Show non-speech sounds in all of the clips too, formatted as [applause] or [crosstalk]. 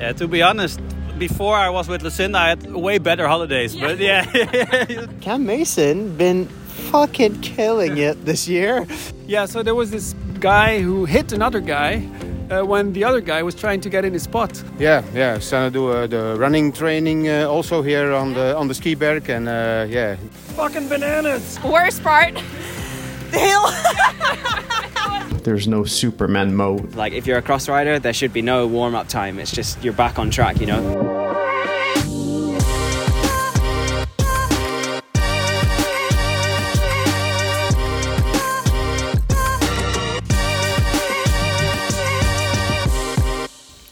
Yeah, to be honest, before I was with Lucinda, I had way better holidays. But yeah, [laughs] Cam Mason been fucking killing it this year. Yeah, so there was this guy who hit another guy uh, when the other guy was trying to get in his spot. Yeah, yeah. Starting to do uh, the running training uh, also here on the on the ski berg, and uh, yeah. Fucking bananas! Worst part, [laughs] the hill. [laughs] There's no Superman mode. Like if you're a cross rider, there should be no warm up time. It's just you're back on track, you know.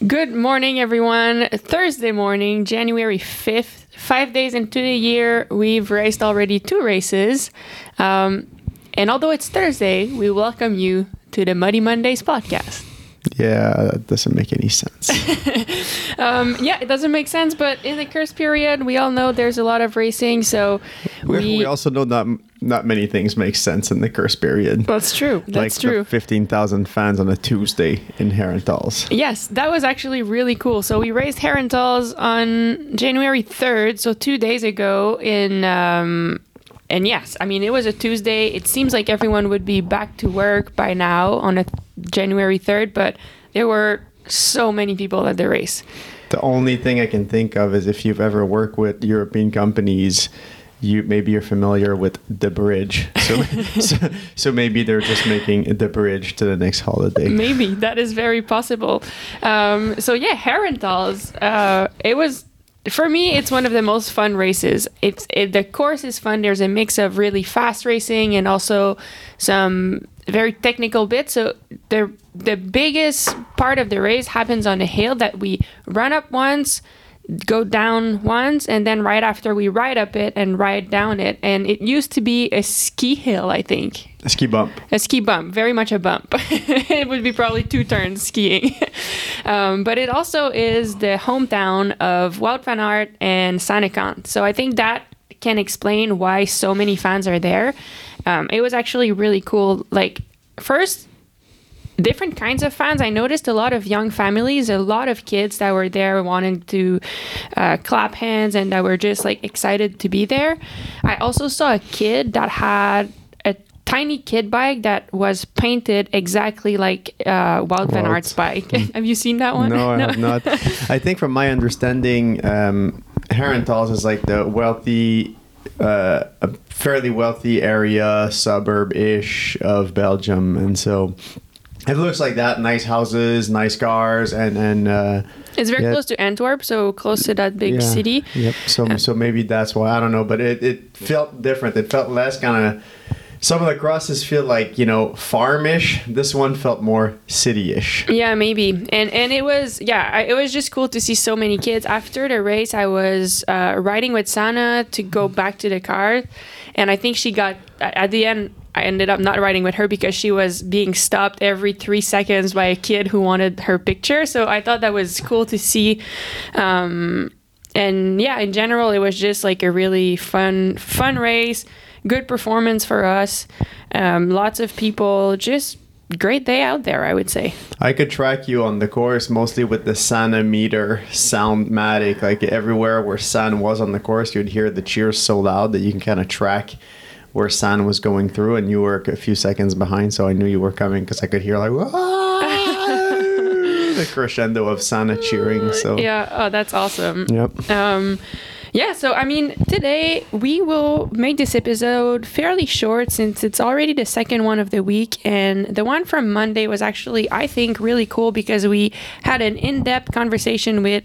Good morning, everyone. Thursday morning, January 5th. Five days into the year, we've raced already two races. Um, and although it's Thursday, we welcome you to the Muddy Mondays podcast. Yeah, that doesn't make any sense. [laughs] Um, yeah, it doesn't make sense, but in the Kerst period, we all know there's a lot of racing, so we, we. we also know not not many things make sense in the Kerst period. that's true. That's like true. the 15,000 fans on a Tuesday in Herentals. Yes, that was actually really cool. So we raised Herentals on January 3rd, so two days ago in. Um, and yes, I mean, it was a Tuesday. It seems like everyone would be back to work by now on a January 3rd, but there were so many people at the race. The only thing I can think of is if you've ever worked with European companies, you maybe you're familiar with the bridge. So, [laughs] so, so maybe they're just making the bridge to the next holiday. Maybe that is very possible. Um, so yeah, Herentals. Uh, it was for me. It's one of the most fun races. It's it, the course is fun. There's a mix of really fast racing and also some very technical bits. So the the biggest part of the race happens on a hill that we run up once go down once and then right after we ride up it and ride down it and it used to be a ski hill i think A ski bump. a ski bump, very much a bump. [laughs] it would be probably two turns skiing. [laughs] um, but it also is the hometown of Wout van Aert and Sanne Cant. So I think that can explain why so many fans are there. Um, it was actually really cool. Like, first, different kinds of fans. I noticed a lot of young families, a lot of kids that were there wanting to uh, clap hands and that were just like excited to be there. I also saw a kid that had a tiny kid bike that was painted exactly like uh, Wout van. Aert's bike. [laughs] have you seen that one? No, I have not. [laughs] I think from my understanding, um, Herentals is like the wealthy, uh, a fairly wealthy area, suburb-ish of Belgium, and so it looks like that. Nice houses, nice cars, and and uh, It's very Yeah. close to Antwerp, so close to that big yeah. city. Yep. So so maybe that's why I don't know, but it it felt different. It felt less kind of. Some of the crosses feel like you know farmish. This one felt more city-ish. Yeah, maybe. And and it was yeah, I, it was just cool to see so many kids. After the race, I was uh, riding with Sanne to go back to the car, and I think she got at the end. I ended up not riding with her because she was being stopped every three seconds by a kid who wanted her picture. So I thought that was cool to see. Um, and yeah, in general, it was just like a really fun, fun race. Good performance for us. Um, lots of people. Just great day out there, I would say. I could track you on the course mostly with the Sanne meter soundmatic. Like everywhere where San was on the course, you'd hear the cheers so loud that you can kind of track where San was going through, and you were a few seconds behind. So I knew you were coming because I could hear like [laughs] the crescendo of Sanne cheering. So Yeah, oh, that's awesome. Yep. Um, yeah, so I mean, today we will make this episode fairly short since it's already the second one of the week. And the one from Monday was actually, I think, really cool because we had an in depth conversation with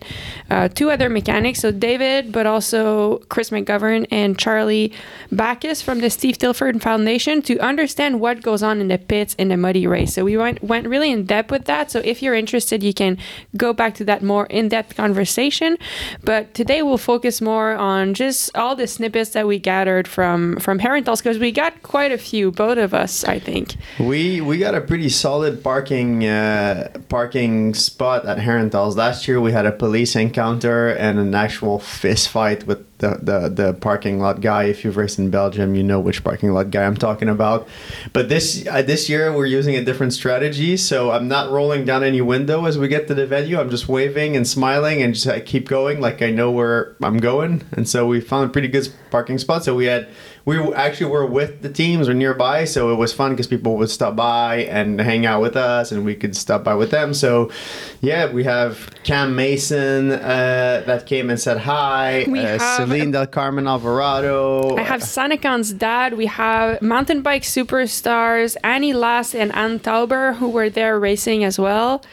uh, two other mechanics. So, David, but also Chris McGovern and Charlie Backus from the Steve Tilford Foundation to understand what goes on in the pits in the muddy race. So, we went, went really in depth with that. So, if you're interested, you can go back to that more in depth conversation. But today we'll focus more on just all the snippets that we gathered from from Herentals because we got quite a few, both of us, I think. We we got a pretty solid parking uh, parking spot at Herentals. Last year we had a police encounter and an actual fist fight with the, the the parking lot guy. If you've raced in Belgium, you know which parking lot guy I'm talking about. But this uh, this year we're using a different strategy. So I'm not rolling down any window as we get to the venue. I'm just waving and smiling and just uh, keep going like I know where I'm going. And so we found a pretty good parking spot. So we had we actually were with the teams or nearby, so it was fun because people would stop by and hang out with us, and we could stop by with them. So, yeah, we have Cam Mason uh, that came and said hi. We uh, have- Ceylin Del Carmen Alvarado. I have Sanne Cant's dad. We have mountain bike superstars Annie Last and Anne Tauber who were there racing as well.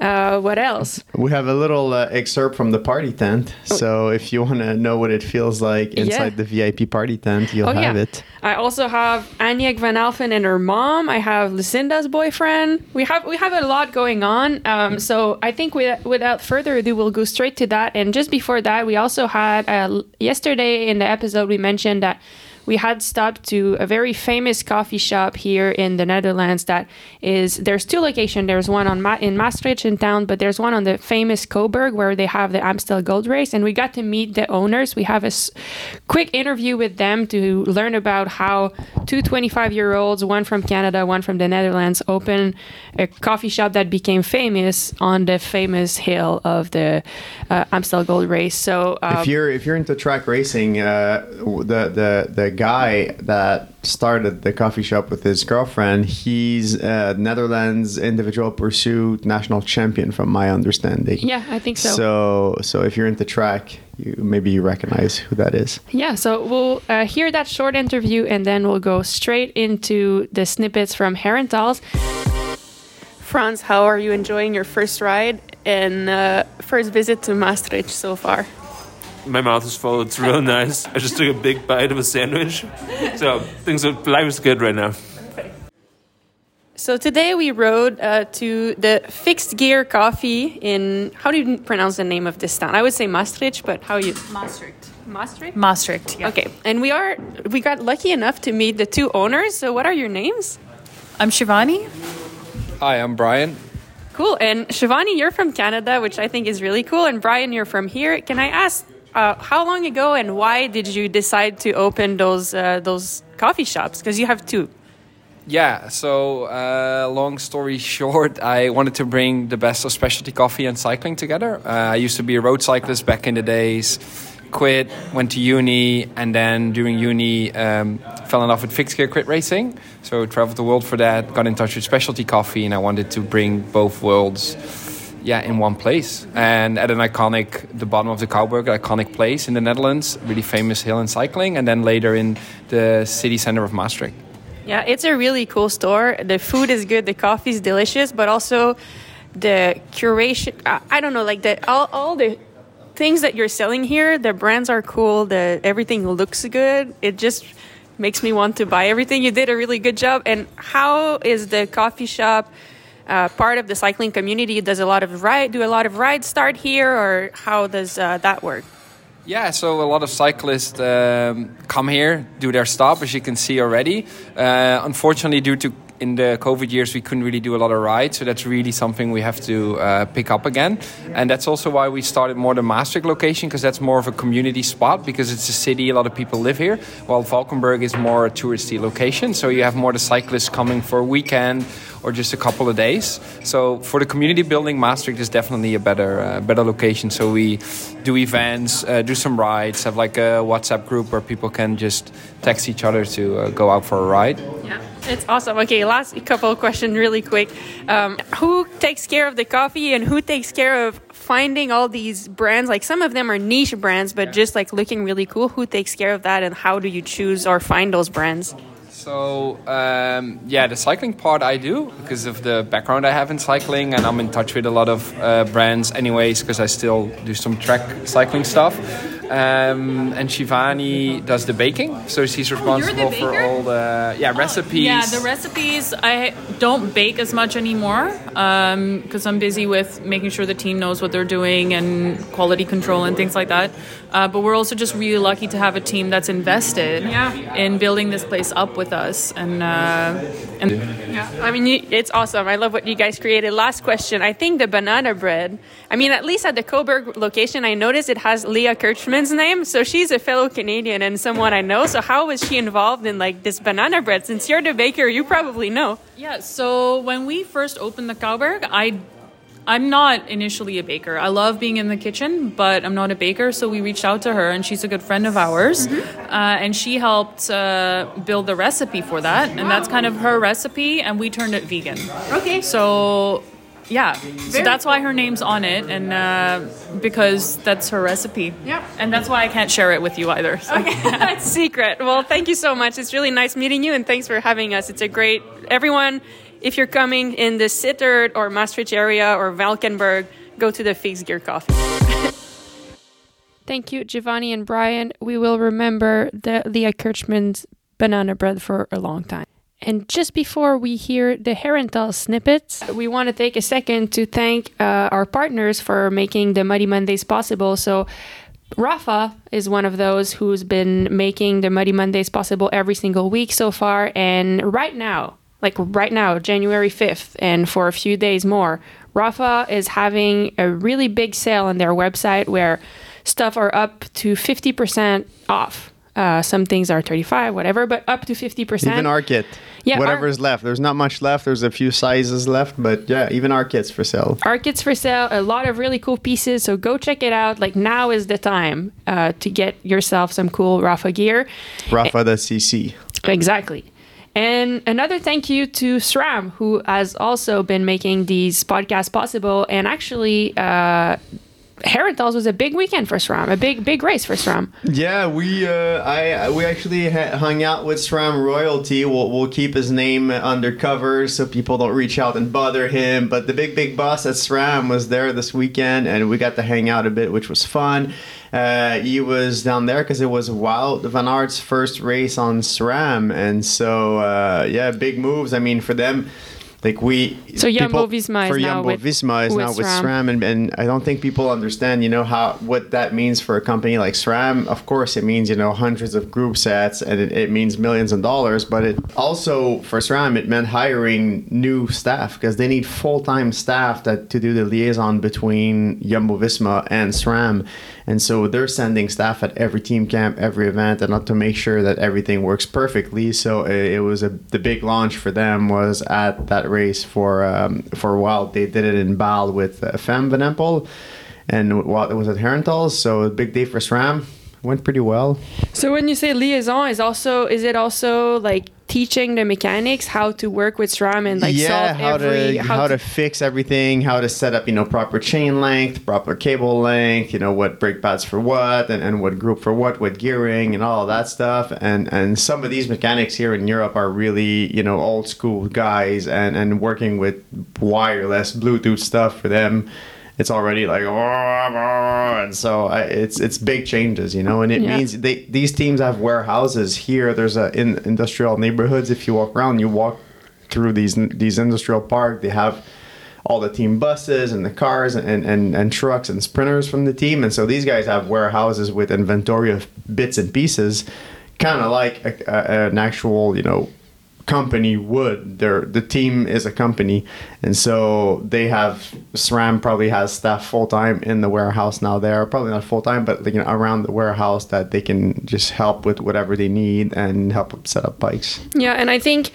Uh, what else? We have a little uh, excerpt from the party tent. So if you want to know what it feels like inside the VIP party tent, you'll Oh have yeah. it. I also have Aniek van Alphen and her mom. I have Lucinda's boyfriend. We have we have a lot going on. Um, so I think with, without further ado, we'll go straight to that. And just before that, we also had uh, yesterday in the episode we mentioned that we had stopped to a very famous coffee shop here in the Netherlands. That is, there's two locations. There's one on Ma- in Maastricht in town, but there's one on the famous Cauberg where they have the Amstel Gold Race, and we got to meet the owners. We have a s- quick interview with them to learn about how two 25 year olds, one from Canada, one from the Netherlands, open a coffee shop that became famous on the famous hill of the uh, Amstel Gold Race. So, um, if you're if you're into track racing, uh, the the the guy that started the coffee shop with his girlfriend, he's uh, Netherlands individual pursuit national champion, from my understanding. yeah, I think so. So so if you're into track, you maybe you recognize who that is. Yeah, so we'll uh, hear that short interview and then we'll go straight into the snippets from Herentals. Franz, how are you enjoying your first ride and uh, first visit to Maastricht so far? My mouth is full. It's real nice. I just took a big bite of a sandwich. So things are, life is good right now. So today we rode uh, to the Fixed Gear Coffee in, how do you pronounce the name of this town? I would say Maastricht, but how you? Maastricht. Maastricht? Maastricht, yeah. Okay, and we are, we got lucky enough to meet the two owners. So what are your names? I'm Shivani. Hi, I'm Brian. Cool. And Shivani, you're from Canada, which I think is really cool. And Brian, you're from here. Can I ask, uh, how long ago and why did you decide to open those uh, those coffee shops? Because you have two. Yeah, so uh, long story [laughs] short, I wanted to bring the best of specialty coffee and cycling together. Uh, I used to be a road cyclist back in the days, quit, went to uni, and then during uni, um, fell in love with fixed gear crit racing. So traveled the world for that, got in touch with specialty coffee, and I wanted to bring both worlds. Yeah, in one place, and at an iconic, the bottom of the Cauberg, iconic place in the Netherlands, really famous hill in cycling, and then later in the city center of Maastricht. Yeah, it's a really cool store. The food is good, the coffee is delicious, but also the curation. I, I don't know, like the all, all the things that you're selling here. The brands are cool. The everything looks good. It just makes me want to buy everything. You did a really good job. And how is the coffee shop? Uh, part of the cycling community does a lot of ride do a lot of rides start here or how does uh, that work Yeah, so a lot of cyclists um, come here, do their stop, as you can see already. Uh, unfortunately, due to in the COVID years, we couldn't really do a lot of rides, so that's really something we have to uh, pick up again. And that's also why we started more the Maastricht location, because that's more of a community spot, because it's a city, a lot of people live here, while Valkenburg is more a touristy location. So you have more the cyclists coming for a weekend or just a couple of days. So for the community building, Maastricht is definitely a better uh, better location. So we do events, uh, do some rides, have like a WhatsApp group where people can just text each other to uh, go out for a ride. Yeah, it's awesome. Okay, last couple of questions, really quick. Um, who takes care of the coffee, and who takes care of finding all these brands? Like some of them are niche brands, but just like looking really cool. Who takes care of that, and how do you choose or find those brands? So um, yeah, the cycling part I do because of the background I have in cycling, and I'm in touch with a lot of uh, brands anyways because I still do some track cycling stuff. Um, and Shivani does the baking, so she's responsible for all the yeah recipes. Yeah, the recipes. I don't bake as much anymore because I'm busy with making sure the team knows what they're doing and quality control and things like that. Uh, but we're also just really lucky to have a team that's invested Yeah. in building this place up with us. And uh, and Yeah, I mean, you- it's awesome. I love what you guys created. Last question. I think the banana bread. I mean, at least at the Cauberg location, I noticed it has Leah Kirchmann, woman's name. So she's a fellow Canadian and someone I know. So how was she involved in like this banana bread? Since you're the baker, you probably know. Yeah, so when we first opened the Cauberg, I I'm not initially a baker. I love being in the kitchen, but I'm not a baker. So we reached out to her, and she's a good friend of ours, uh, and she helped uh, build the recipe for that, and that's kind of her recipe, and we turned it vegan. Okay. So. Yeah, so that's why her name's on it, and uh, because that's her recipe. Yep. And that's why I can't share it with you either. So. [laughs] [laughs] That's secret. Well, thank you so much. It's really nice meeting you, and thanks for having us. It's a great everyone. If you're coming in the Sittard or Maastricht area or Valkenburg, go to the Fix Gear Coffee. [laughs] Thank you, Shivani and Brian. We will remember the Leah Kirchmann's banana bread for a long time. And just before we hear the Herentals snippets, we want to take a second to thank uh, our partners for making the Muddy Mondays possible. So, Rapha is one of those who's been making the Muddy Mondays possible every single week so far. And right now, like right now, January 5th, and for a few days more, Rapha is having a really big sale on their website where stuff are up to 50% off. Uh, some things are 35, whatever, but up to 50%. Even our kit. Yeah, Whatever our- is left. There's not much left. There's a few sizes left, but yeah, even our kits for sale. Our kits for sale, a lot of really cool pieces. So go check it out. Like now is the time uh, to get yourself some cool Rapha gear. Rapha.cc. Exactly. And another thank you to SRAM, who has also been making these podcasts possible. And actually, uh, Herentals was a big weekend for SRAM, a big, big race for SRAM. Yeah, we uh, I we actually ha- hung out with SRAM royalty. We'll, we'll keep his name undercover so people don't reach out and bother him. But the big big boss at SRAM was there this weekend, and we got to hang out a bit, which was fun. Uh, he was down there because it was Wout van Aert's first race on SRAM, and so uh, yeah, big moves. I mean, for them. Like we, So Jumbo-Visma is for now Jumbo with- Visma is now with SRAM. SRAM, and, and I don't think people understand, you know, how what that means for a company like SRAM. Of course, it means you know hundreds of group sets, and it, it means millions of dollars. But it also for SRAM, it meant hiring new staff because they need full time staff that to do the liaison between Jumbo Visma and SRAM, and so they're sending staff at every team camp, every event, and to make sure that everything works perfectly. So it, it was a the big launch for them was at that race for um, for a while. They did it in Baal with uh, Fem Van Empel, and Wout was at Herentals. So a big day for SRAM. Went pretty well. So when you say liaison, is also is it also like teaching the mechanics how to work with SRAM and like yeah, solve how every to how, to, fix everything, how to set up you know proper chain length, proper cable length, you know what brake pads for what, and, and what group for what, what gearing, and all that stuff. And and some of these mechanics here in Europe are really you know old school guys, and and working with wireless Bluetooth stuff for them. It's already like, and so I, it's it's big changes, you know, and it Yeah. means they these teams have warehouses here. There's a in industrial neighborhoods. If you walk around, you walk through these these industrial park. They have all the team buses and the cars and, and, and trucks and sprinters from the team. And so these guys have warehouses with inventory of bits and pieces, kind of like a, a, an actual, you know, company would. They're, the team is a company. And so they have, SRAM probably has staff full time in the warehouse now there. Probably not full time, but you know, around the warehouse that they can just help with whatever they need and help set up bikes. Yeah, and I think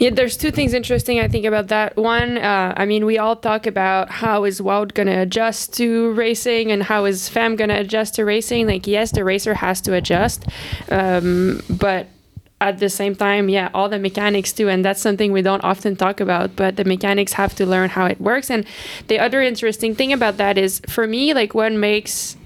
yeah, there's two things interesting I think about that. One, uh, I mean, we all talk about how is Wout gonna adjust to racing and how is Fem gonna adjust to racing. Like, yes, the racer has to adjust, um, but at the same time, yeah, all the mechanics too, and that's something we don't often talk about. But the mechanics have to learn how it works. And the other interesting thing about that is, for me, like what makes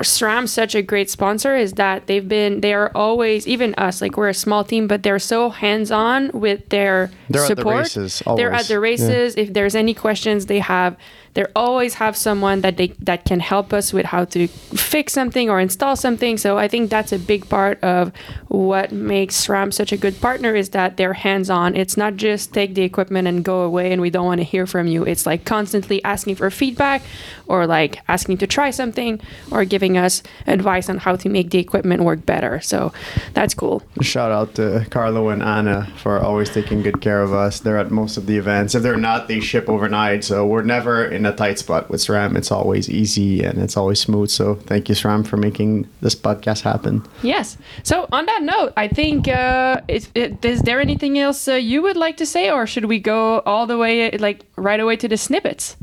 SRAM such a great sponsor is that they've been they are always even us like we're a small team but they're so hands on with their They're at the support. races, They're always. at the Yeah. races. If there's any questions they have, they always have someone that they that can help us with how to fix something or install something. So I think that's a big part of what makes SRAM such a good partner is that they're hands on. It's not just take the equipment and go away and we don't want to hear from you. It's like constantly asking for feedback or like asking to try something or giving us advice on how to make the equipment work better. So that's cool. Shout out to Carlo and Anna for always taking good care of us. They're at most of the events. If they're not, they ship overnight. So we're never in a tight spot with SRAM, it's always easy and it's always smooth. So thank you, SRAM, for making this podcast happen. Yes. So on that note, I think uh, is, is there anything else uh, you would like to say, or should we go all the way, like right away to the snippets?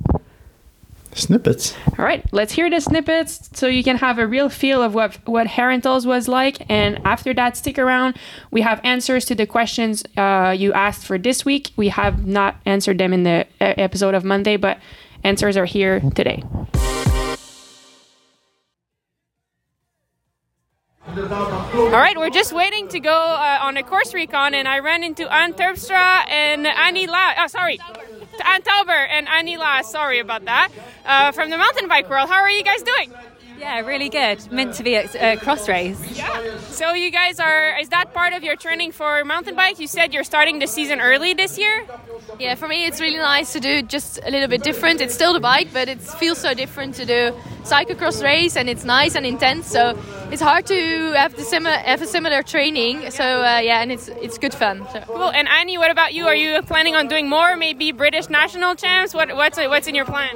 Snippets. All right, let's hear the snippets so you can have a real feel of what what Herentals was like. And after that, stick around. We have answers to the questions uh, you asked for this week. We have not answered them in the uh, episode of Monday, but answers are here today. All right, we're just waiting to go uh, on a course recon, and I ran into Anne Terpstra and Annie La. Oh, sorry, Anne Tauber and Annie La. Sorry about that. Uh, from the mountain bike world. How are you guys doing? Yeah, really good. Meant to be at a cross race. Yeah. So you guys are. Is that part of your training for mountain bike? You said you're starting the season early this year. Yeah, for me it's really nice to do just a little bit different. It's still the bike, but it feels so different to do cyclocross race, and it's nice and intense. So it's hard to have the similar have a similar training. So uh, yeah, and it's it's good fun. So. Cool. And Annie, what about you? Are you planning on doing more? Maybe British national champs? What what's what's in your plan?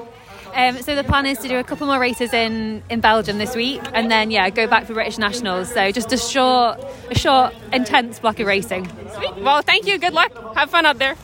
Um, so the plan is to do a couple more races in, in Belgium this week, and then yeah, go back for British nationals. So just a short, a short, intense block of racing. Sweet. Well, thank you. Good luck. Have fun out there.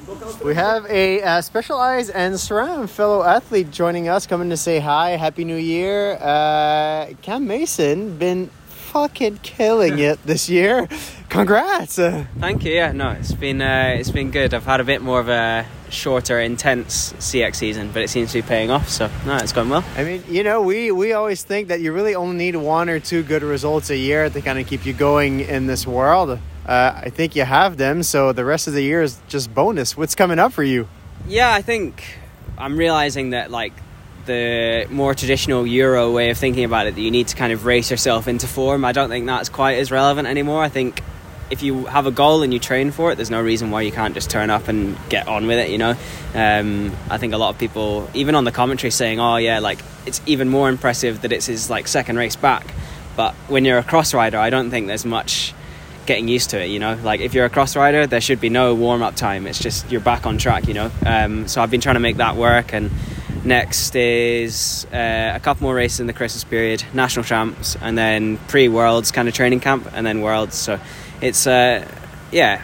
We have a uh, Specialized and SRAM fellow athlete joining us, coming to say hi. Happy New Year. Uh, Cam Mason been fucking killing it this year. Congrats. Thank you. Yeah, no, it's been uh, it's been good. I've had a bit more of a shorter, intense CX season, but it seems to be paying off. So no, it's going well. I mean, you know, we we always think that you really only need one or two good results a year to kind of keep you going in this world. Uh, I think you have them, so the rest of the year is just bonus. What's coming up for you? Yeah, I think I'm realizing that like the more traditional Euro way of thinking about it, that you need to kind of race yourself into form. I don't think that's quite as relevant anymore. I think if you have a goal and you train for it, there's no reason why you can't just turn up and get on with it. You know, um, I think a lot of people, even on the commentary, saying, "Oh yeah, like it's even more impressive that it's his like second race back." But when you're a cross rider, I don't think there's much getting used to it. You know, like if you're a cross rider, there should be no warm up time. It's just you're back on track. You know, um, so I've been trying to make that work and. Next is uh, a couple more races in the Christmas period, national champs, and then pre Worlds kind of training camp, and then Worlds. So it's uh, yeah,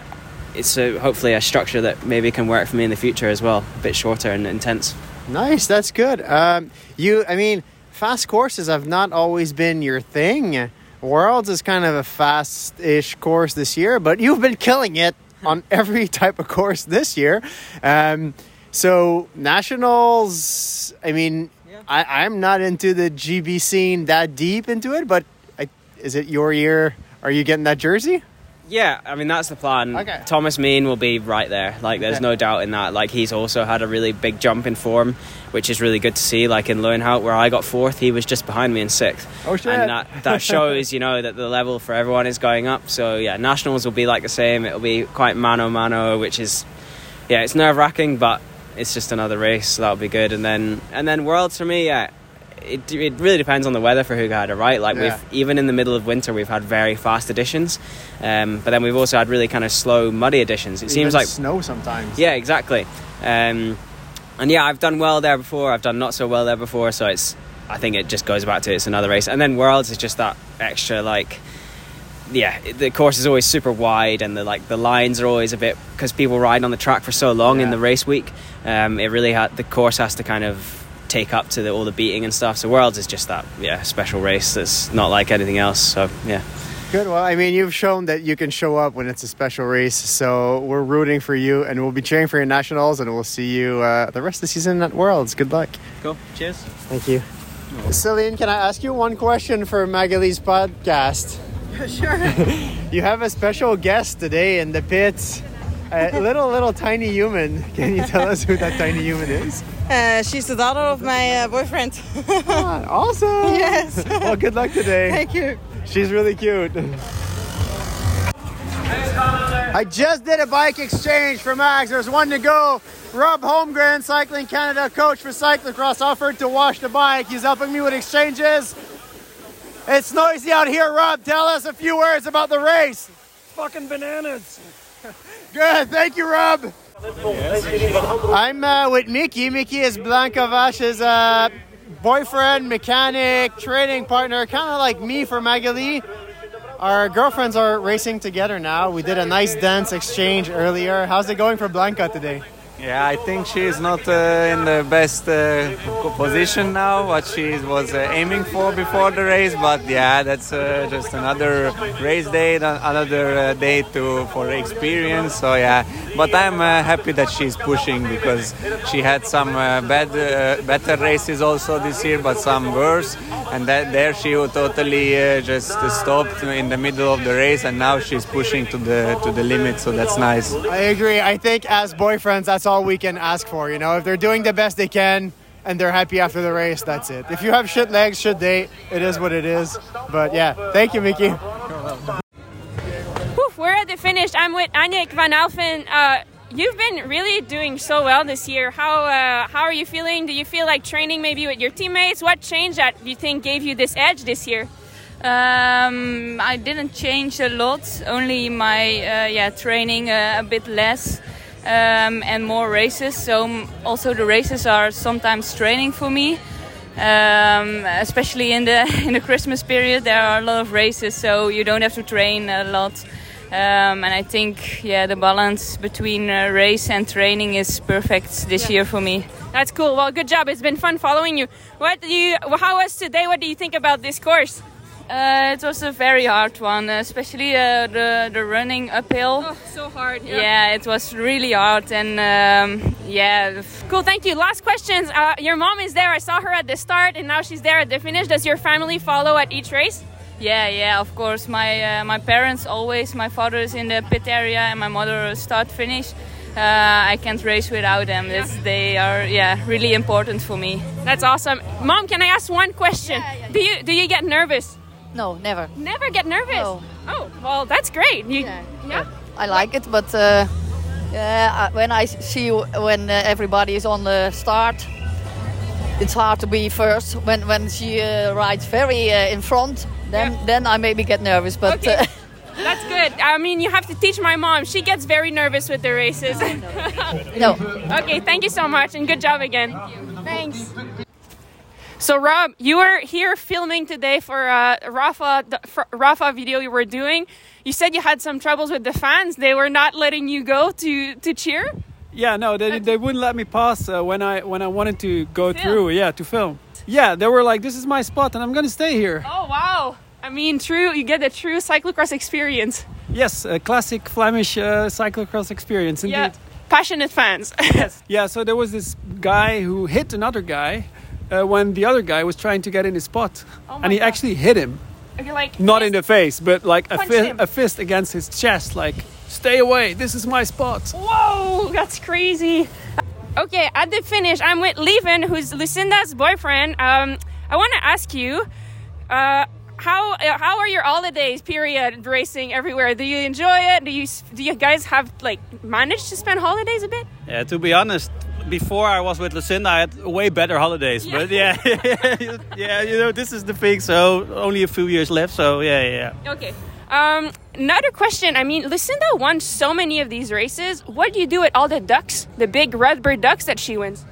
it's uh, hopefully a structure that maybe can work for me in the future as well. A bit shorter and intense. Nice, that's good. Um, you, I mean, fast courses have not always been your thing. Worlds is kind of a fast-ish course this year, but you've been killing it on [laughs] every type of course this year. Um, so nationals, I mean, I, I'm not into the GB scene that deep into it, but I, is it your year? Are you getting that jersey? Yeah, I mean that's the plan. Okay. Thomas Mein will be right there. Like there's Okay. no doubt in that. Like he's also had a really big jump in form, which is really good to see. Like in Loenhout where I got fourth, he was just behind me in sixth. Oh, shit. And that that [laughs] shows, you know, that the level for everyone is going up. So yeah, nationals will be like the same. It'll be quite mano mano, which is yeah, it's nerve wracking, but it's just another race. So that'll be good. And then and then worlds for me, yeah. It, it really depends on the weather for Hoogerheide, right? Like Yeah. we've even in the middle of winter, we've had very fast additions, um, but then we've also had really kind of slow, muddy additions. It seems like snow sometimes. yeah, exactly. Um, and yeah, I've done well there before. I've done not so well there before. So it's, I think it just goes back to it's another race. And then Worlds is just that extra like, yeah, the course is always super wide, and the like the lines are always a bit because people ride on the track for so long in the race week. Um, it really had the course has to kind of take up to the, all the beating and stuff. So Worlds is just that yeah special race that's not like anything else. So yeah. Good. Well, I mean, you've shown that you can show up when it's a special race. So we're rooting for you, and we'll be cheering for your nationals, and we'll see you uh, the rest of the season at Worlds. Good luck. Cool. Cheers. Thank you. Ceylin, can I ask you one question for Maghalie's podcast? [laughs] Sure. [laughs] You have a special guest today in the pits. A little, little tiny human. [laughs] Can you tell us who that tiny human is? Uh, she's the daughter of my uh, boyfriend. awesome. [laughs] Yes. Well, good luck today. Thank you. She's really cute. I just did a bike exchange for Max. There's one to go. Rob Holmgren, Cycling Canada coach for cyclocross, offered to wash the bike. He's helping me with exchanges. It's noisy out here, Rob. Tell us a few words about the race. Fucking bananas. Good. Thank you, Rob. I'm uh, with Mickey. Mickey is Blanka Vas's uh, boyfriend, mechanic, training partner, kind of like me for Maghalie. Our girlfriends are racing together now. We did a nice dance exchange earlier. How's it going for Blanka today? Yeah, I think she is not uh, in the best uh, position now, what she was uh, aiming for before the race. But yeah, that's uh, just another race day, another uh, day to for experience. So yeah, but I'm uh, happy that she's pushing because she had some bad, better races also this year, but some worse. And that there she totally just stopped in the middle of the race, and now she's pushing to the to the limit. So that's nice. I agree. I think as boyfriends, that's all we can ask for. You know, if they're doing the best they can and they're happy after the race, that's it. If you have shit legs, shit date, it is what it is. But yeah, thank you, Mickey. Whew, we're at the finish. I'm with Annemiek van Alphen. Uh, you've been really doing so well this year. How uh, how are you feeling? Do you feel like training maybe with your teammates? What change that you think gave you this edge this year? Um, I didn't change a lot. Only my uh, yeah training uh, a bit less um, and more races. So also the races are sometimes training for me. Um, especially in the [laughs] in the Christmas period, there are a lot of races, so you don't have to train a lot. Um, and I think, yeah, the balance between uh, race and training is perfect this yeah. year for me. That's cool. Well, good job. It's been fun following you. What do you? How was today? What do you think about this course? Uh, it was a very hard one, especially uh, the the running uphill. Oh, so hard. Yeah, yeah it was really hard, and um, yeah. Cool. Thank you. Last questions. Uh, your mom is there. I saw her at the start, and now she's there at the finish. Does your family follow at each race? Yeah, yeah. Of course, my uh, my parents always. My father is in the pit area, and my mother start finish. Uh, I can't race without them. Yeah. they are, yeah, really important for me. That's awesome, Mom. Can I ask one question? Yeah, yeah, do you do you get nervous? No, never. Never get nervous. No. Oh, well, that's great. You, yeah. yeah. I like it, but uh, uh, when I see when uh, everybody is on the start, it's hard to be first. When when she uh, rides very uh, in front, then yeah. then I maybe get nervous. But okay. Uh, [laughs] that's good. I mean, you have to teach my mom. She gets very nervous with the races. no. [laughs] Okay, thank you so much, and good job again. Thanks. So Rob, you were here filming today for uh, Rafa the for Rafa video you were doing. You said you had some troubles with the fans. They were not letting you go to to cheer. Yeah, no, they, they wouldn't let me pass uh, when I when I wanted to go film. through. Yeah, to film. Yeah, they were like, "This is my spot, and I'm gonna stay here." Oh wow! I mean, true. You get a true cyclocross experience. Yes, a classic Flemish uh, cyclocross experience. Indeed. Yeah, passionate fans. [laughs] yes. Yeah. So there was this guy who hit another guy uh, when the other guy was trying to get in his spot, oh and he God. actually hit him. Like, not in the face, but like a, fi- a fist against his chest, like "Stay away! This is my spot." Whoa, that's crazy. Okay, at the finish, I'm with Lieven, who's Lucinda's boyfriend. Um, I want to ask you, uh, how uh, how are your holidays? Period, racing everywhere. Do you enjoy it? Do you do you guys have like managed to spend holidays a bit? Yeah, to be honest, before I was with Lucinda, I had way better holidays. Yeah. But yeah, [laughs] yeah, you know, this is the thing. So only a few years left. So yeah, yeah. Okay. Um, another question. I mean, Lucinda won so many of these races. What do you do with all the ducks, the big red bird ducks that she wins?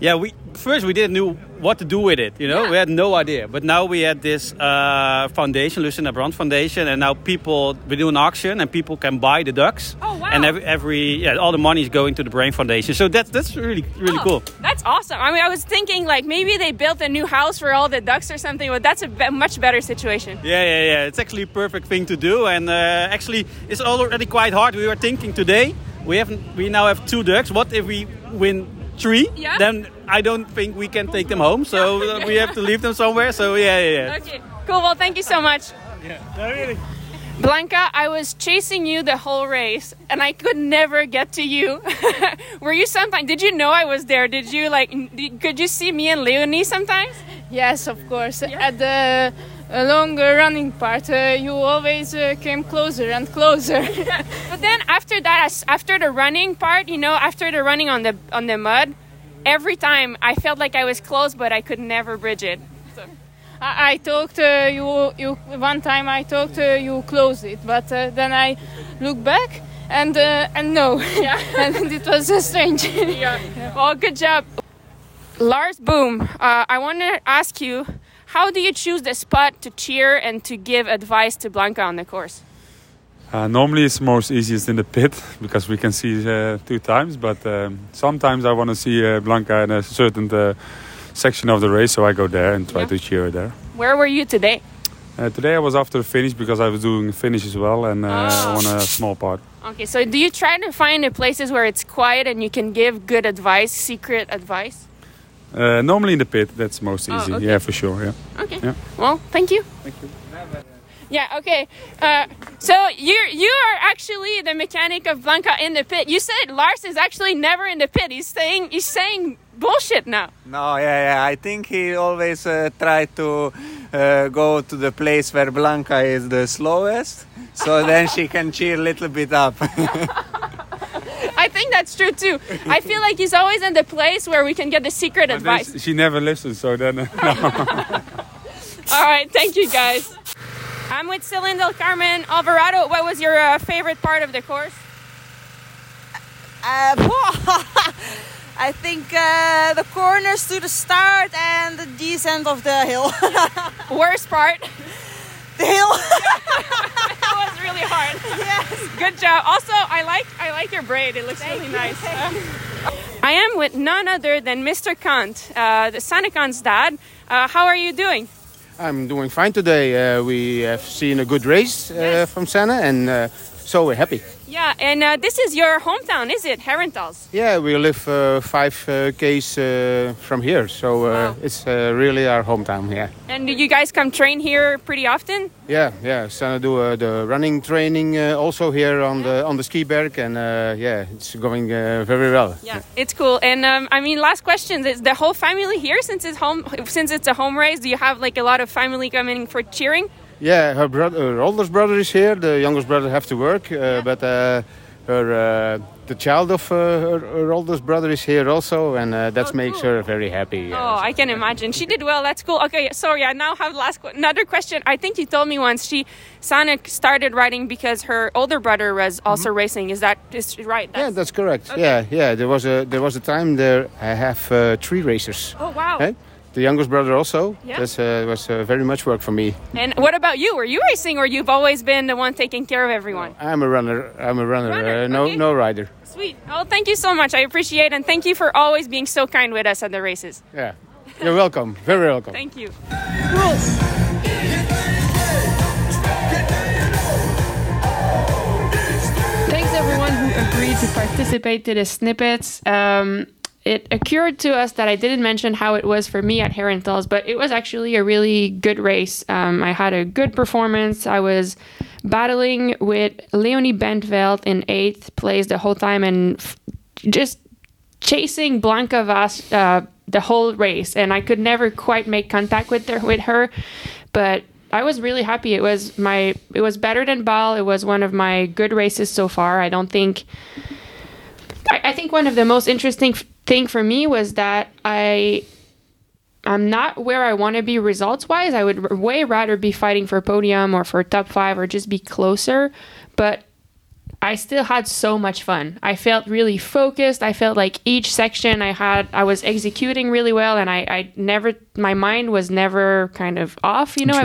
Yeah, we first we didn't know what to do with it. You know, yeah. we had no idea. But now we had this uh, foundation, Lucinda Brand Foundation, and now people we do an auction and people can buy the ducks. Oh wow! And every, every yeah, all the money is going to the Brand Foundation. So that's that's really really oh, cool. That's awesome. I mean, I was thinking like maybe they built a new house for all the ducks or something, but that's a be- much better situation. Yeah, yeah, yeah. It's actually a perfect thing to do, and uh, actually it's already quite hard. We were thinking today. We haven't. We now have two ducks. What if we win three, yeah? then I don't think we can take them home. So [laughs] we have to leave them somewhere. So yeah, yeah, yeah. Okay, cool. Well, thank you so much. Yeah, no, really. Blanka, I was chasing you the whole race and I could never get to you. [laughs] Were you sometimes, did you know I was there? Did you like, could you see me and Leonie sometimes? Yes, of course. Yeah. At the along the running part, uh, you always uh, came closer and closer. [laughs] but then after that, after the running part, you know, after the running on the on the mud, every time I felt like I was close, but I could never bridge it. So. I, I talked you, you one time. I talked you close it, but uh, then I look back and uh, and no. [laughs] Yeah. [laughs] and it was uh, strange. yeah. Well, good job. Lars Boom, uh, I want to ask you, how do you choose the spot to cheer and to give advice to Blanka on the course? Uh, normally it's most easiest in the pit [laughs] because we can see uh, two times, but um, sometimes I want to see uh, Blanka in a certain uh, section of the race, so I go there and try Yeah. to cheer her there. Where were you today? Uh, today I was after the finish because I was doing the finish as well and uh, Oh. I won a small part. Okay, so do you try to find the places where it's quiet and you can give good advice, secret advice? Uh, normally in the pit, that's most Oh, easy. okay. Yeah, for sure. Yeah. Okay. Yeah. Well, thank you. Thank you. Yeah. Okay. Uh, so you you are actually the mechanic of Blanka in the pit. You said Lars is actually never in the pit. He's saying he's saying bullshit now. No, yeah, yeah. I think he always uh, try to uh, go to the place where Blanka is the slowest, so then she can cheer a little bit up. [laughs] I think that's true too. I feel like he's always in the place where we can get the secret But advice. she never listens, so then. [laughs] uh, All right. Thank you, guys. I'm with Ceylin Del Carmen Alvarado. What was your uh, favorite part of the course? Uh, [laughs] I think uh, the corners to the start and the descent of the hill. [laughs] Worst part? The hill. That hard. [laughs] Yes. Good job. Also, I like I like your braid. It looks really nice. [laughs] I am with none other than Mr. Cant, uh, the Sanne Cant's dad. Uh, how are you doing? I'm doing fine today. Uh, we have seen a good race uh, from Sanne, and uh, so we're happy. Yeah, and uh, this is your hometown, is it? Herentals. Yeah, we live uh, five uh, k's uh, from here, so uh, it's uh, really our hometown. Yeah, And do you guys come train here pretty often? yeah, yeah. Sanne do uh, the running training uh, also here on the on the ski berg, and uh, yeah, it's going uh, very well. Yeah, it's cool. And um, I mean, last question: Is the whole family here since it's home? Since it's a home race, do you have like a lot of family coming for cheering? Yeah, her brother, her oldest brother is here. The youngest brother have to work, uh, but uh, her uh, the child of uh, her, her oldest brother is here also, and uh, that makes her very happy. yeah. Oh, I can imagine. She did well. That's cool. Okay, sorry. I now have last qu- another question. I think you told me once she Sanne started riding because her older brother was also racing. Is that is right? Yeah, that's correct. Yeah, yeah. There was a there was a time there I have uh, three racers. Oh wow. Hey? The youngest brother also. Yeah. That uh, was uh, very much work for me. And what about you? Were you racing, or you've always been the one taking care of everyone? I'm a runner. I'm a runner. uh, no, no rider. Sweet. Oh, thank you so much. I appreciate it, and thank you for always being so kind with us at the races. Yeah. You're welcome. Very welcome. Thank you. Thanks everyone who agreed to participate to the snippets. Um, it occurred to us that I didn't mention how it was for me at Herentals, but it was actually a really good race. Um, I had a good performance. I was battling with Leonie Bentveld in eighth place the whole time and f- just chasing Blanka Vas uh, the whole race, and I could never quite make contact with her. With her, but I was really happy. It was my it was better than Baal. It was one of my good races so far. I don't think. I, I think one of the most interesting f- thing for me was that I. I'm not where I want to be results wise. I would way rather be fighting for podium or for top five or just be closer. But I still had so much fun. I felt really focused. I felt like each section I had, I was executing really well, and I, I never, my mind was never kind of off. You know, I-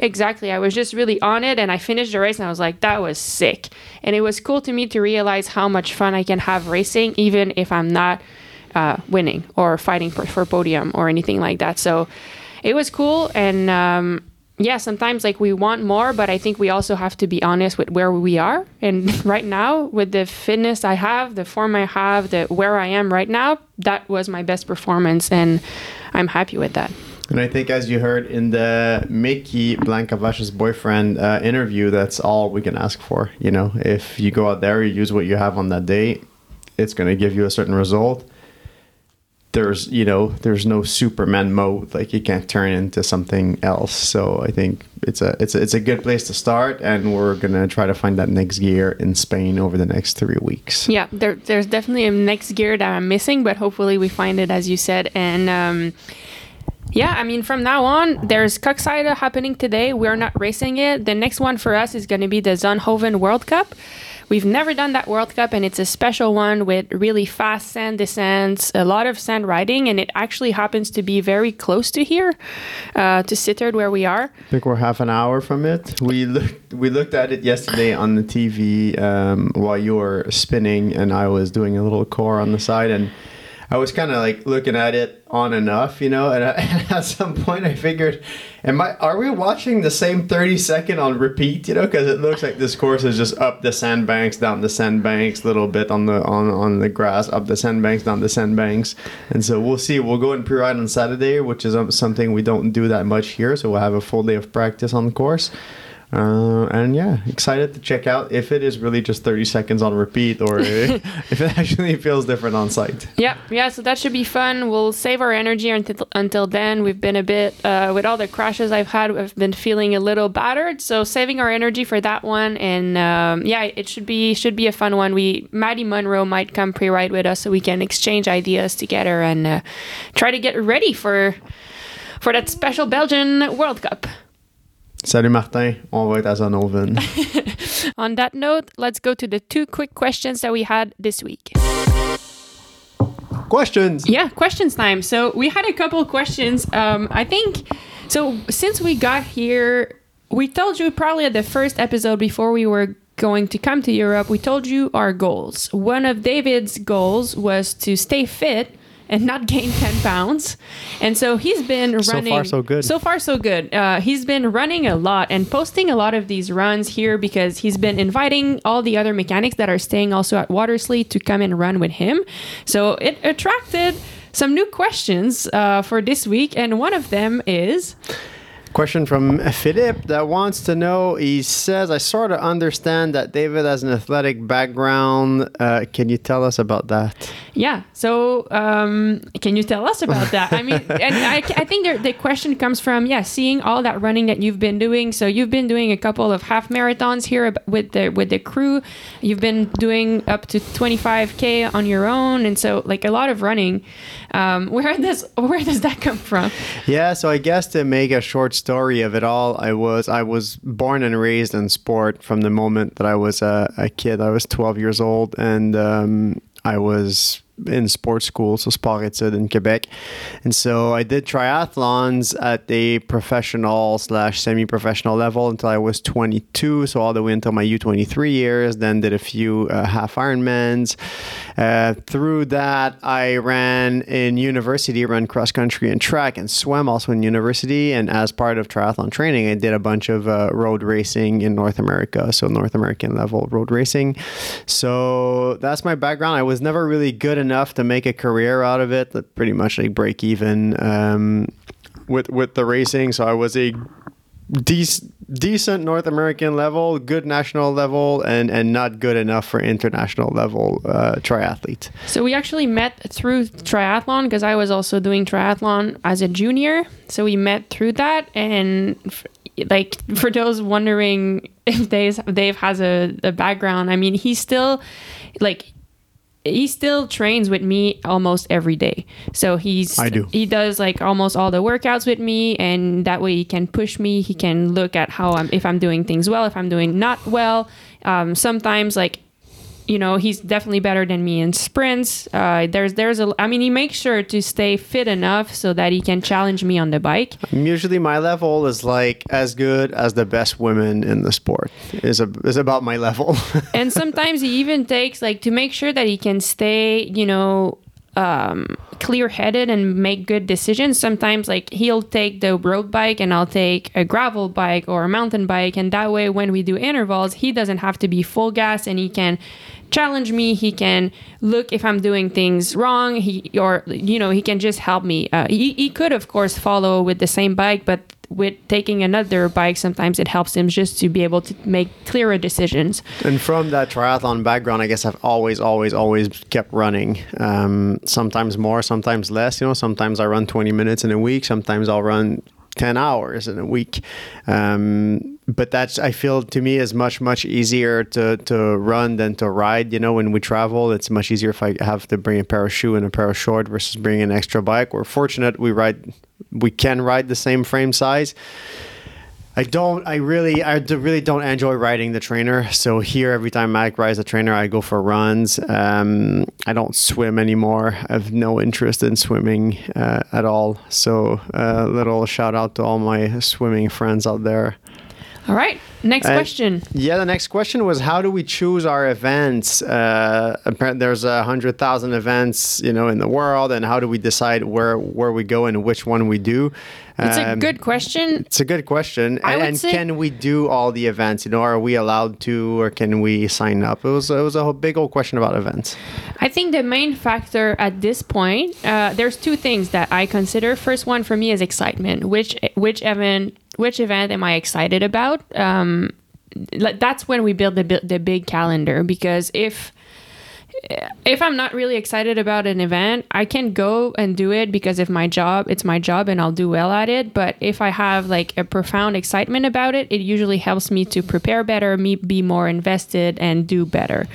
exactly. I was just really on it, and I finished the race, and I was like, that was sick. And it was cool to me to realize how much fun I can have racing, even if I'm not uh, winning or fighting for, for podium or anything like that. So it was cool, and um, yeah, sometimes like we want more, but I think we also have to be honest with where we are. And [laughs] right now, with the fitness I have, the form I have, the where I am right now, that was my best performance, and I'm happy with that. And I think, as you heard in the Mickey Blanka Vas's boyfriend uh, interview, that's all we can ask for. You know, if you go out there, you use what you have on that day, it's going to give you a certain result. There's, you know, there's no Superman mode. Like you can't turn into something else. So I think it's a, it's a, it's a good place to start, and we're gonna try to find that next gear in Spain over the next three weeks. Yeah, there, there's definitely a next gear that I'm missing, but hopefully we find it, as you said. And um, yeah, I mean, from now on, there's Koksijde happening today. We're not racing it. The next one for us is to be the Zonhoven World Cup, We've never done that World Cup, and it's a special one with really fast sand descents, a lot of sand riding, and it actually happens to be very close to here, uh, to Sittard, where we are. I think we're half an hour from it. We looked we looked at it yesterday on the TV um, while you were spinning, and I was doing a little core on the side, and I was kind of like looking at it on and off, you know. And, I, [laughs] and at some point, I figured, am I? Are we watching the same thirty second on repeat? You know, because it looks like this course is just up the sandbanks, down the sandbanks, little bit on the on on the grass, up the sandbanks, down the sandbanks, and so we'll see. We'll go and pre-ride on Saturday, which is um, something we don't do that much here. So we'll have a full day of practice on the course. Uh, and yeah, excited to check out if it is really just 30 seconds on repeat or [laughs] [laughs] if it actually feels different on site. Yeah, yeah. So that should be fun. We'll save our energy until until then. We've been a bit uh, with all the crashes I've had. I've been feeling a little battered. So saving our energy for that one, and um, yeah, it should be should be a fun one. We Maddie Monroe might come pre-ride with us so we can exchange ideas together and uh, try to get ready for for that special Belgian World Cup. Salut Martin, on va être à Zonhoven. [laughs] On that note, let's go to the two quick questions that we had this week. Questions. Yeah, questions time. So we had a couple of questions. Um, I think so. Since we got here, we told you probably at the first episode before we were going to come to Europe. We told you our goals. One of David's goals was to stay fit and not gain 10 pounds. And so he's been running. So far, so good. So far, so good. Uh, he's been running a lot and posting a lot of these runs here because he's been inviting all the other mechanics that are staying also at Watersley to come and run with him. So it attracted some new questions uh, for this week. And one of them is. Question from Philip that wants to know. He says, "I sort of understand that David has an athletic background. Uh, can you tell us about that?" Yeah. So, um, can you tell us about that? I mean, [laughs] and I, I think the question comes from yeah, seeing all that running that you've been doing. So you've been doing a couple of half marathons here with the with the crew. You've been doing up to 25k on your own, and so like a lot of running. Um, where does where does that come from? Yeah, so I guess to make a short story of it all, I was I was born and raised in sport from the moment that I was a, a kid. I was 12 years old, and um, I was in sports school, so sport in Quebec, and so I did triathlons at a professional slash semi-professional level until I was 22, so all the way until my U23 years. Then did a few uh, half Ironmans. Uh, through that, I ran in university, ran cross country and track, and swam also in university. And as part of triathlon training, I did a bunch of uh, road racing in North America, so North American level road racing. So that's my background. I was never really good enough to make a career out of it. That pretty much like break even um, with with the racing. So I was a dec- decent North American level, good national level, and and not good enough for international level uh, triathlete. So we actually met through triathlon because I was also doing triathlon as a junior. So we met through that, and f- like for those wondering if Dave, Dave has a, a background, I mean, he's still like he still trains with me almost every day. So he's I do. he does like almost all the workouts with me and that way he can push me. He can look at how I'm if I'm doing things well, if I'm doing not well. Um, sometimes like you know he's definitely better than me in sprints. Uh, there's there's a I mean he makes sure to stay fit enough so that he can challenge me on the bike. Usually, my level is like as good as the best women in the sport. is a, is about my level. [laughs] and sometimes he even takes like to make sure that he can stay you know um, clear-headed and make good decisions sometimes like he'll take the road bike and i'll take a gravel bike or a mountain bike and that way when we do intervals he doesn't have to be full gas and he can challenge me he can look if i'm doing things wrong he or you know he can just help me uh, he, he could of course follow with the same bike but with taking another bike sometimes it helps him just to be able to make clearer decisions And from that triathlon background, I guess I've always, always, always kept running. Um, sometimes more, sometimes less. You know, sometimes I run 20 minutes in a week. Sometimes I'll run 10 hours in a week. Um, but that's, I feel to me is much, much easier to, to run than to ride. You know, when we travel, it's much easier if I have to bring a pair of shoe and a pair of short versus bringing an extra bike. We're fortunate we ride, we can ride the same frame size. I don't. I really, I really don't enjoy riding the trainer. So here, every time Mac rides the trainer, I go for runs. Um, I don't swim anymore. I have no interest in swimming uh, at all. So a little shout out to all my swimming friends out there. All right. Next And- question. Yeah, the next question was how do we choose our events? Uh, apparently, there's a hundred thousand events, you know, in the world, and how do we decide where where we go and which one we do? It's a Um, good question. It's a good question. I And, and say- can we do all the events? You know, are we allowed to, or can we sign up? It was it was a whole big old question about events. I think the main factor at this point, uh, there's two things that I consider. First one for me is excitement. Which which event which event am I excited about? Um, Um, like, that's when we build the the big calendar because if if I'm not really excited about an event, I can go and do it because if my job. It's my job and I'll do well at it. But if I have like a profound excitement about it, it usually helps me to prepare better, me be more invested and do better.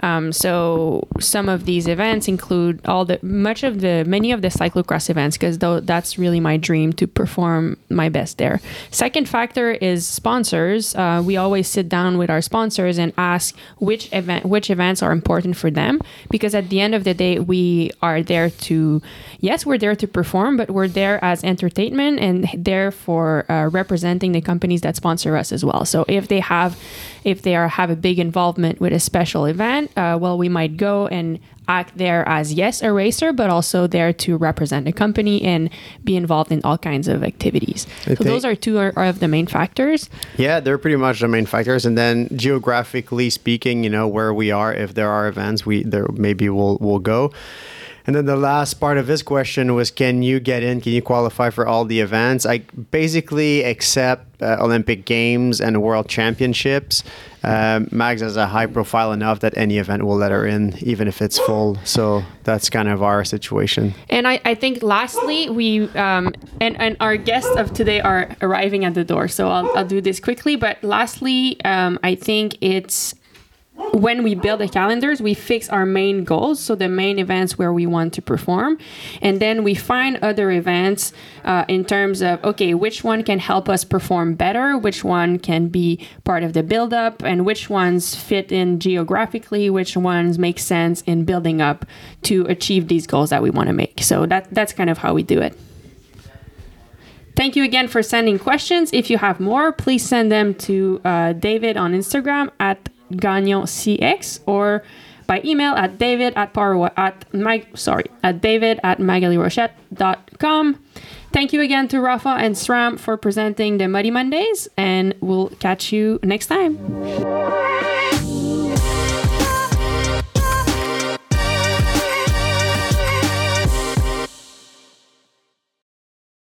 Um, so some of these events include all the much of the many of the cyclocross events because though that's really my dream to perform my best there. Second factor is sponsors. Uh, we always sit down with our sponsors and ask which event which events are important for them because at the end of the day we are there to yes we're there to perform but we're there as entertainment and there for uh, representing the companies that sponsor us as well. So if they have if they are have a big involvement with a special event uh, well we might go and act there as yes a racer but also there to represent the company and be involved in all kinds of activities I so those are two are, are of the main factors Yeah, they're pretty much the main factors. And then geographically speaking, you know, where we are, if there are events, we there maybe we'll we'll go. And then the last part of his question was, can you get in? Can you qualify for all the events? I basically accept uh, Olympic Games and World Championships. Um, Mags has a high profile enough that any event will let her in, even if it's full. So that's kind of our situation. And I, I think lastly, we um, and, and our guests of today are arriving at the door. So I'll, I'll do this quickly. But lastly, um, I think it's when we build the calendars, we fix our main goals. So the main events where we want to perform. And then we find other events uh, in terms of, okay, which one can help us perform better? Which one can be part of the build up? And which ones fit in geographically? Which ones make sense in building up to achieve these goals that we want to make? So that, that's kind of how we do it. Thank you again for sending questions. If you have more, please send them to uh, David on Instagram at GagnonCX or by email at david at power at mag sorry at david at maghalierochette.com. Thank you again to Rapha and SRAM for presenting the Muddy Mondays, and we'll catch you next time.